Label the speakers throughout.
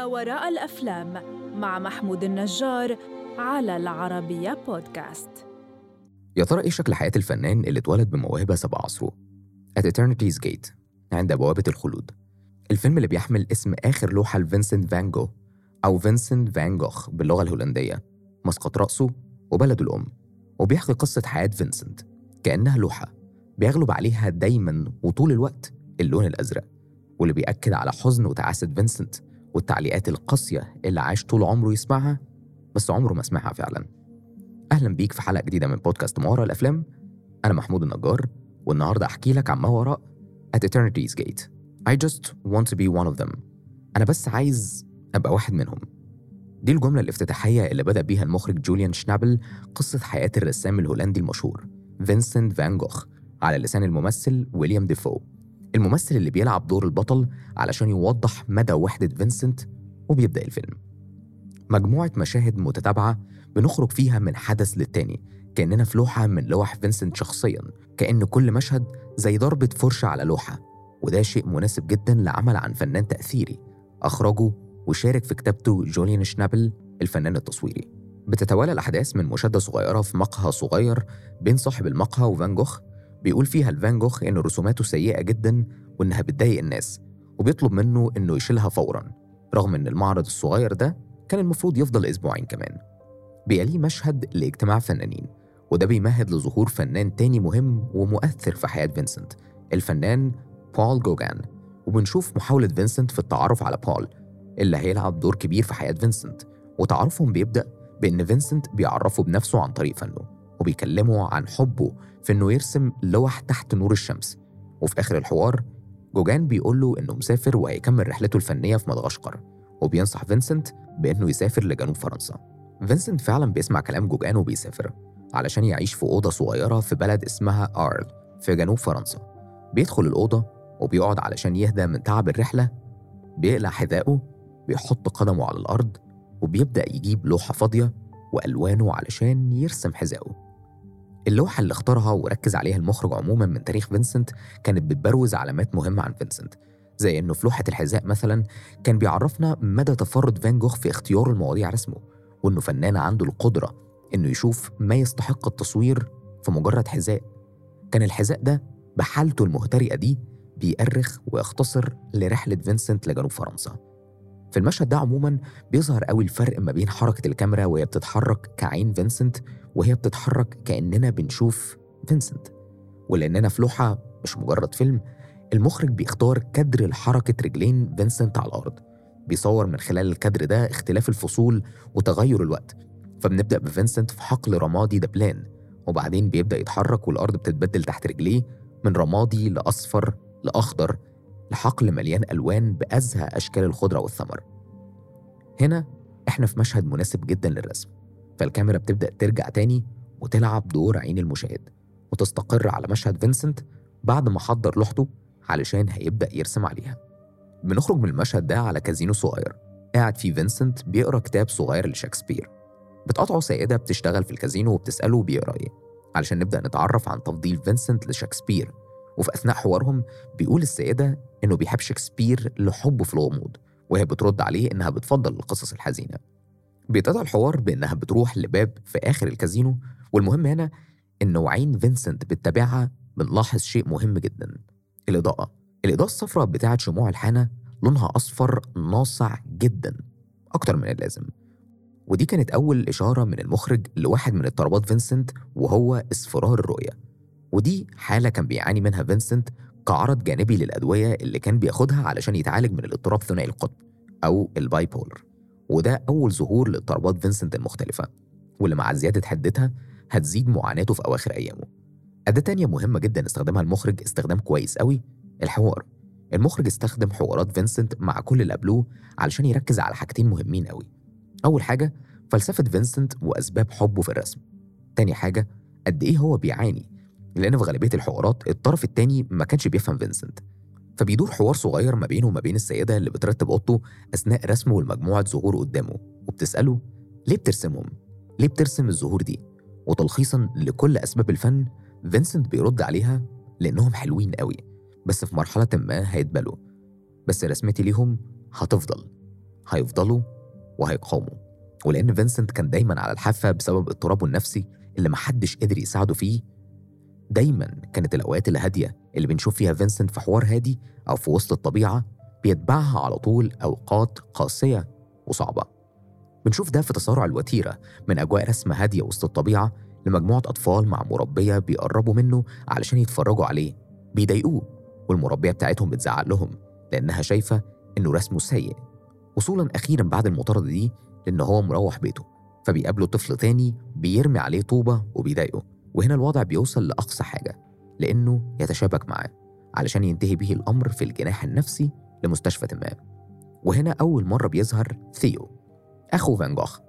Speaker 1: ما وراء الأفلام مع محمود النجار على العربية بودكاست.
Speaker 2: يا ترى إيه شكل حياة الفنان اللي اتولد بموهبة سبق عصره؟ At Eternity's Gate عند بوابة الخلود. الفيلم اللي بيحمل اسم آخر لوحة لفينسنت فان جوه أو فينسنت فان جوخ باللغة الهولندية مسقط رأسه وبلده الأم وبيحكي قصة حياة فينسنت. كأنها لوحة بيغلب عليها دايما وطول الوقت اللون الأزرق واللي بيأكد على حزن وتعاسة فينسنت والتعليقات القاسية اللي عاش طول عمره يسمعها بس عمره ما سمعها فعلا. أهلا بيك في حلقة جديدة من بودكاست ما وراء الأفلام. أنا محمود النجار والنهاردة أحكي لك عن ما وراء At Eternity's Gate. I just want to be one of them. أنا بس عايز أبقى واحد منهم. دي الجملة الافتتاحية اللي بدأ بيها المخرج جوليان شنابل قصة حياة الرسام الهولندي المشهور فينسنت فان جوخ على لسان الممثل ويليام دافو. الممثل اللي بيلعب دور البطل علشان يوضح مدى وحدة فينسنت وبيبدأ الفيلم. مجموعة مشاهد متتابعة بنخرج فيها من حدث للتاني كأننا في لوحة من لوح فينسنت شخصيا كأن كل مشهد زي ضربة فرشة على لوحة وده شيء مناسب جدا لعمل عن فنان تأثيري أخرجه وشارك في كتابته جوليان شنابل الفنان التصويري. بتتوالى الأحداث من مشادة صغيرة في مقهى صغير بين صاحب المقهى وفان جوخ بيقول فيها الفان جوخ إن رسوماته سيئة جدا وإنها بتضايق الناس وبيطلب منه إنه يشيلها فورا رغم إن المعرض الصغير ده كان المفروض يفضل أسبوعين كمان. بيليه مشهد لاجتماع فنانين وده بيمهد لظهور فنان تاني مهم ومؤثر في حياة فينسنت الفنان بول جوجان وبنشوف محاولة فينسنت في التعرف على بول اللي هيلعب دور كبير في حياة فينسنت وتعرفهم بيبدأ بإن فينسنت بيعرفه بنفسه عن طريق فنه. وبيكلمه عن حبه في إنه يرسم لوح تحت نور الشمس. وفي آخر الحوار جوجان بيقول له إنه مسافر وهيكمل رحلته الفنية في مدغشقر وبينصح فينسنت بإنه يسافر لجنوب فرنسا. فينسنت فعلا بيسمع كلام جوجان وبيسافر علشان يعيش في أوضة صغيرة في بلد اسمها آرل في جنوب فرنسا. بيدخل الأوضة وبيقعد علشان يهدى من تعب الرحلة بيقلع حذائه بيحط قدمه على الأرض وبيبدأ يجيب لوحة فاضية وألوانه علشان يرسم حذائه. اللوحة اللي اختارها وركز عليها المخرج عموما من تاريخ فينسنت كانت بتبروز علامات مهمة عن فينسنت زي إنه في لوحة الحذاء مثلا كان بيعرفنا مدى تفرد فان جوخ في اختيار مواضيع رسمه وإنه فنان عنده القدرة إنه يشوف ما يستحق التصوير في مجرد حذاء. كان الحذاء ده بحالته المهترئة دي بيأرخ ويختصر لرحلة فينسنت لجنوب فرنسا. في المشهد ده عموما بيظهر قوي الفرق ما بين حركة الكاميرا وهي بتتحرك كعين فينسنت وهي بتتحرك كأننا بنشوف فينسنت. ولأننا في لوحة مش مجرد فيلم المخرج بيختار كادر لحركة رجلين فينسنت على الأرض. بيصور من خلال الكادر ده اختلاف الفصول وتغير الوقت. فبنبدأ بفينسنت في حقل رمادي دبلان وبعدين بيبدأ يتحرك والأرض بتتبدل تحت رجليه من رمادي لأصفر لأخضر. لحقل مليان ألوان بأزهى أشكال الخضرة والثمر. هنا إحنا في مشهد مناسب جدا للرسم فالكاميرا بتبدأ ترجع تاني وتلعب دور عين المشاهد وتستقر على مشهد فينسنت بعد ما حضر لوحته علشان هيبدأ يرسم عليها. بنخرج من المشهد ده على كازينو صغير قاعد فيه فينسنت بيقرأ كتاب صغير لشكسبير. بتقاطعه سيدة بتشتغل في الكازينو وبتسأله بيقرأ إيه علشان نبدأ نتعرف عن تفضيل فينسنت لشكسبير. وفي أثناء حوارهم بيقول للسيدة إنه بيحب شكسبير لحبه في الغموض وهي بترد عليه إنها بتفضل القصص الحزينة. بيتقطع الحوار بإنها بتروح لباب في آخر الكازينو والمهم هنا إن عين فينسنت بتتابعها بنلاحظ شيء مهم جدا الإضاءة. الإضاءة الصفراء بتاعة شموع الحانة لونها أصفر ناصع جدا أكتر من اللازم. ودي كانت أول إشارة من المخرج لواحد من اضطرابات فينسنت وهو اصفرار الرؤية. ودي حالة كان بيعاني منها فينسنت كعرض جانبي للأدوية اللي كان بياخدها علشان يتعالج من الاضطراب ثنائي القطب أو ال bipolar وده أول ظهور لاضطرابات فينسنت المختلفة واللي مع زيادة حدتها هتزيد معاناته في أواخر أيامه. أداة تانية مهمة جدا استخدمها المخرج استخدام كويس قوي الحوار. المخرج استخدم حوارات فينسنت مع كل اللي قابلوه علشان يركز على حاجتين مهمين قوي. أول حاجة فلسفة فينسنت وأسباب حبه في الرسم. تاني حاجة قد إيه هو بيعاني لأن في غالبية الحوارات الطرف التاني ما كانش بيفهم فينسنت فبيدور حوار صغير ما بينه وما بين السيدة اللي بترتب أوضته أثناء رسمه لمجموعة زهور قدامه وبتسأله ليه بترسمهم؟ ليه بترسم الزهور دي؟ وتلخيصا لكل أسباب الفن فينسنت بيرد عليها لأنهم حلوين قوي بس في مرحلة ما هيتبلوا بس رسمتي ليهم هتفضل هيفضلوا وهيقاوموا ولأن فينسنت كان دايما على الحافة بسبب اضطرابه النفسي اللي محدش قدر يساعده فيه دايما كانت الأوقات الهادية اللي بنشوف فيها فينسنت في حوار هادي أو في وسط الطبيعة بيتبعها على طول أوقات قاسية وصعبة. بنشوف ده في تسارع الوتيرة من أجواء رسمة هادية وسط الطبيعة لمجموعة أطفال مع مربية بيقربوا منه علشان يتفرجوا عليه. بيضايقوه والمربية بتاعتهم بتزعق لهم لأنها شايفة إنه رسمه سيء وصولا أخيرا بعد المطاردة دي لأن هو مروح بيته فبيقابله طفل تاني بيرمي عليه طوبة وبيضايقه. وهنا الوضع بيوصل لأقصى حاجة لأنه يتشابك معاه علشان ينتهي به الأمر في الجناح النفسي لمستشفى ما. وهنا أول مرة بيظهر ثيو أخو فان جوخ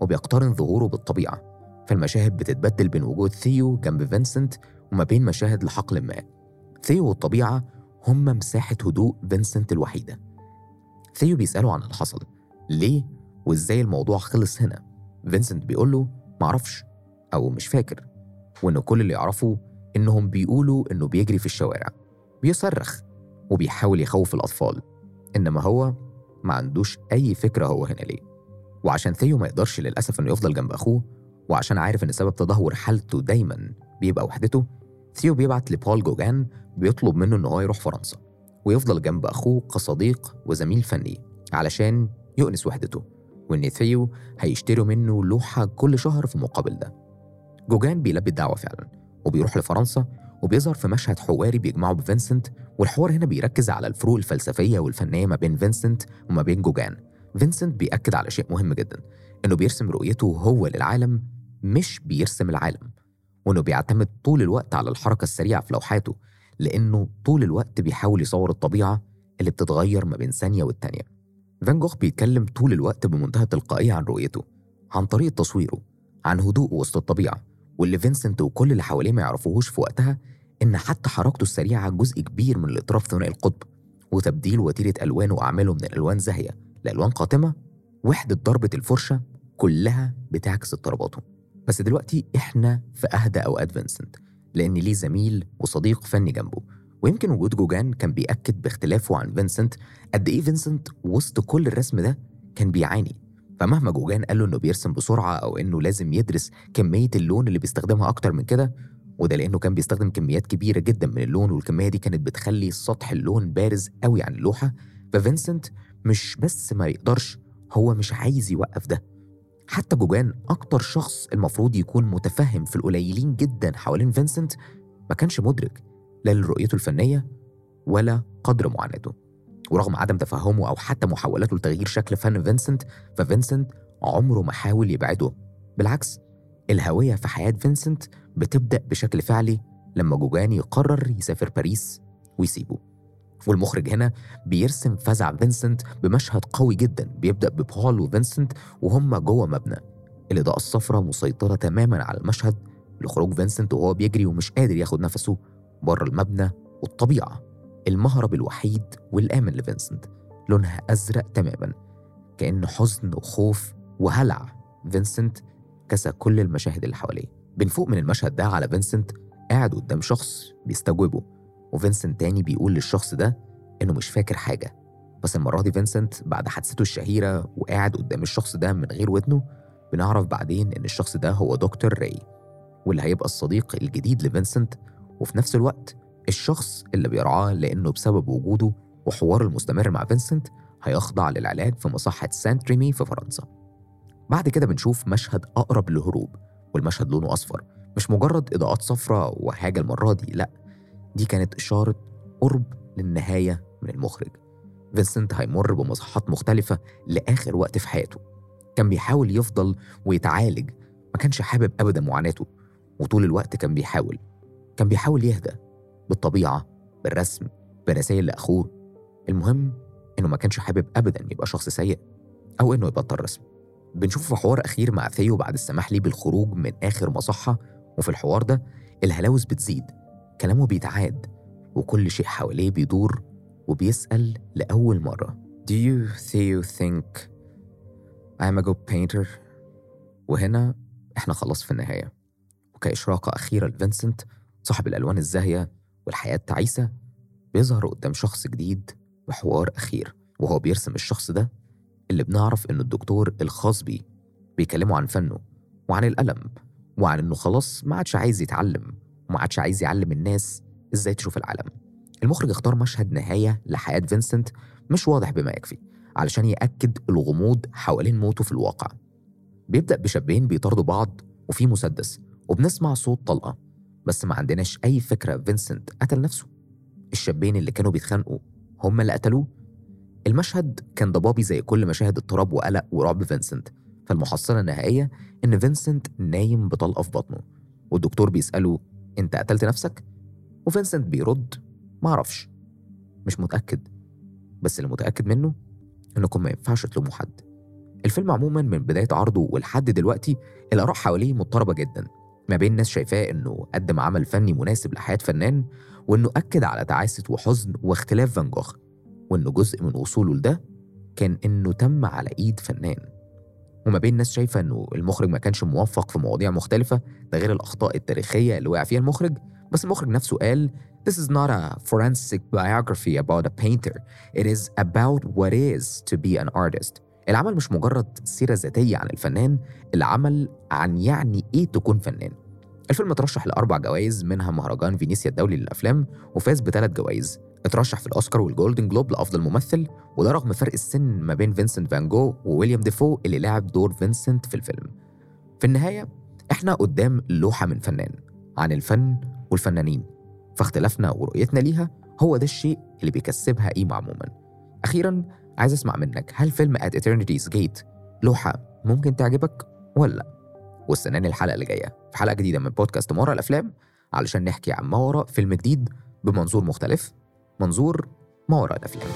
Speaker 2: وبيقترن ظهوره بالطبيعة فالمشاهد بتتبدل بين وجود ثيو جنب فينسنت وما بين مشاهد لحقل ما. ثيو والطبيعة هم مساحة هدوء فينسنت الوحيدة. ثيو بيسأله عن اللي حصل ليه وإزاي الموضوع خلص هنا؟ فينسنت بيقول له معرفش أو مش فاكر وإن كل اللي يعرفه إنهم بيقولوا إنه بيجري في الشوارع بيصرخ وبيحاول يخوف الأطفال إنما هو ما عندوش أي فكرة هو هنا ليه. وعشان ثيو ما يقدرش للأسف إنه يفضل جنب أخوه وعشان عارف إن سبب تدهور حالته دايما بيبقى وحدته ثيو بيبعت لبول جوجان بيطلب منه إن هو يروح فرنسا ويفضل جنب أخوه كصديق وزميل فني علشان يؤنس وحدته وإن ثيو هيشتري منه لوحة كل شهر في مقابل ده. جوجان بيلبي الدعوة فعلا وبيروح لفرنسا وبيظهر في مشهد حواري بيجمعه بفينسنت والحوار هنا بيركز على الفروق الفلسفية والفنية ما بين فينسنت وما بين جوجان. فينسنت بيأكد على شيء مهم جدا إنه بيرسم رؤيته هو للعالم مش بيرسم العالم. وإنه بيعتمد طول الوقت على الحركة السريعة في لوحاته لأنه طول الوقت بيحاول يصور الطبيعة اللي بتتغير ما بين ثانية والتانية فان جوخ بيتكلم طول الوقت بمنتهى التلقائية عن رؤيته عن طريقة تصويره عن هدوء وسط الطبيعة. واللي فينسنت وكل اللي حواليه ما يعرفوهوش في وقتها إن حتى حركته السريعة جزء كبير من الاضطراب ثنائي القطب وتبديل وتيرة ألوانه وأعماله من الألوان زاهية لألوان قاتمة وحدة ضربة الفرشة كلها بتعكس اضطراباته. بس دلوقتي إحنا في أهدى أوقات فينسنت لأن ليه زميل وصديق فني جنبه. ويمكن وجود جوجان كان بيأكد باختلافه عن فينسنت قد إيه فينسنت وسط كل الرسم ده كان بيعاني فمهما جوجان قال له إنه بيرسم بسرعة أو إنه لازم يدرس كمية اللون اللي بيستخدمها أكتر من كده وده لأنه كان بيستخدم كميات كبيرة جدا من اللون والكمية دي كانت بتخلي سطح اللون بارز قوي عن اللوحة. ففينسنت مش بس ما يقدرش هو مش عايز يوقف ده. حتى جوجان أكتر شخص المفروض يكون متفهم في القليلين جدا حوالين فينسنت ما كانش مدرك لا لرؤيته الفنية ولا قدر معاناته. ورغم عدم تفهمه أو حتى محاولاته لتغيير شكل فن فينسنت ففينسنت عمره ما حاول يبعده. بالعكس الهاوية في حياة فينسنت بتبدأ بشكل فعلي لما جوجان يقرر يسافر باريس ويسيبه. والمخرج هنا بيرسم فزع فينسنت بمشهد قوي جدا بيبدأ ببول وفينسنت وهم جوه مبنى. الإضاءة الصفراء مسيطرة تماما على المشهد لخروج فينسنت وهو بيجري ومش قادر ياخد نفسه بره المبنى والطبيعة. المهرب الوحيد والآمن لفينسنت لونها أزرق تماما كأن حزن وخوف وهلع فينسنت كسى كل المشاهد اللي حواليه. بنفوق من المشهد ده على فينسنت قاعد قدام شخص بيستجوبه وفينسنت تاني بيقول للشخص ده إنه مش فاكر حاجة. بس المرة دي فينسنت بعد حادثته الشهيرة وقاعد قدام الشخص ده من غير ودنه بنعرف بعدين إن الشخص ده هو دكتور راي واللي هيبقى الصديق الجديد لفينسنت وفي نفس الوقت الشخص اللي بيرعاه لأنه بسبب وجوده وحواره المستمر مع فينسنت هيخضع للعلاج في مصحة سانت ريمي في فرنسا. بعد كده بنشوف مشهد أقرب للهروب والمشهد لونه أصفر مش مجرد إضاءات صفراء وحاجة المرة دي لأ دي كانت إشارة قرب للنهاية من المخرج. فينسنت هيمر بمصحات مختلفة لآخر وقت في حياته. كان بيحاول يفضل ويتعالج ما كانش حابب أبدا معاناته وطول الوقت كان بيحاول كان بيحاول يهدى بالطبيعة بالرسم برسائل لأخوه. المهم إنه ما كانش حابب أبدا يبقى شخص سيء أو إنه يبطل رسم. بنشوفه في حوار أخير مع ثيو بعد السماح ليه بالخروج من آخر مصحة وفي الحوار ده الهلاوس بتزيد كلامه بيتعاد وكل شيء حواليه بيدور وبيسأل لأول مرة. Do you Theo think I'm a good painter؟ وهنا إحنا خلاص في النهاية. وكإشراقة أخيرة لفينسنت صاحب الألوان الزاهية والحياة التعيسة بيظهر قدام شخص جديد بحوار أخير وهو بيرسم الشخص ده اللي بنعرف إنه الدكتور الخاص بيه بيكلمه عن فنه وعن الألم وعن إنه خلاص ما عادش عايز يتعلم وما عادش عايز يعلم الناس إزاي تشوف العالم. المخرج اختار مشهد نهاية لحياة فينسنت مش واضح بما يكفي علشان يأكد الغموض حوالين موته في الواقع. بيبدأ بشابين بيطاردوا بعض وفي مسدس وبنسمع صوت طلقة. بس ما عندناش أي فكرة فينسنت قتل نفسه. الشابين اللي كانوا بيتخانقوا هم اللي قتلوه. المشهد كان ضبابي زي كل مشاهد اضطراب وقلق ورعب فينسنت. فالمحصلة النهائية إن فينسنت نايم بطلقة في بطنه. والدكتور بيسأله أنت قتلت نفسك؟ وفينسنت بيرد معرفش مش متأكد. بس اللي متأكد منه إنكم ما ينفعش تلوموا حد. الفيلم عموما من بداية عرضه ولحد دلوقتي الآراء حواليه مضطربة جدا. ما بين ناس شايفاه إنه قدم عمل فني مناسب لحياة فنان وإنه أكد على تعاسة وحزن واختلاف فان جوخ وإنه جزء من وصوله لده كان إنه تم على إيد فنان وما بين ناس شايفة إنه المخرج ما كانش موفق في مواضيع مختلفة ده غير الأخطاء التاريخية اللي وقع فيها المخرج بس المخرج نفسه قال This is not a forensic biography about a painter. It is about what is to be an artist. العمل مش مجرد سيرة ذاتية عن الفنان العمل عن يعني إيه تكون فنان. الفيلم اترشح لأربع جوائز منها مهرجان فينيسيا الدولي للأفلام وفاز بثلاث جوائز. اترشح في الأوسكار والجولدن جلوب لأفضل ممثل وده رغم فرق السن ما بين فينسنت فان جوخ وويليام دافو اللي لعب دور فينسنت في الفيلم. في النهاية إحنا قدام لوحة من فنان عن الفن والفنانين. فاختلافنا ورؤيتنا ليها هو ده الشيء اللي بيكسبها قيمة عموما. أخيرا عايز أسمع منك هل فيلم At Eternity's Gate لوحة ممكن تعجبك ولا لأ؟ واستناني الحلقة اللي جاية في حلقة جديدة من بودكاست ما وراء الأفلام علشان نحكي عن ما وراء فيلم جديد بمنظور مختلف منظور ما وراء الأفلام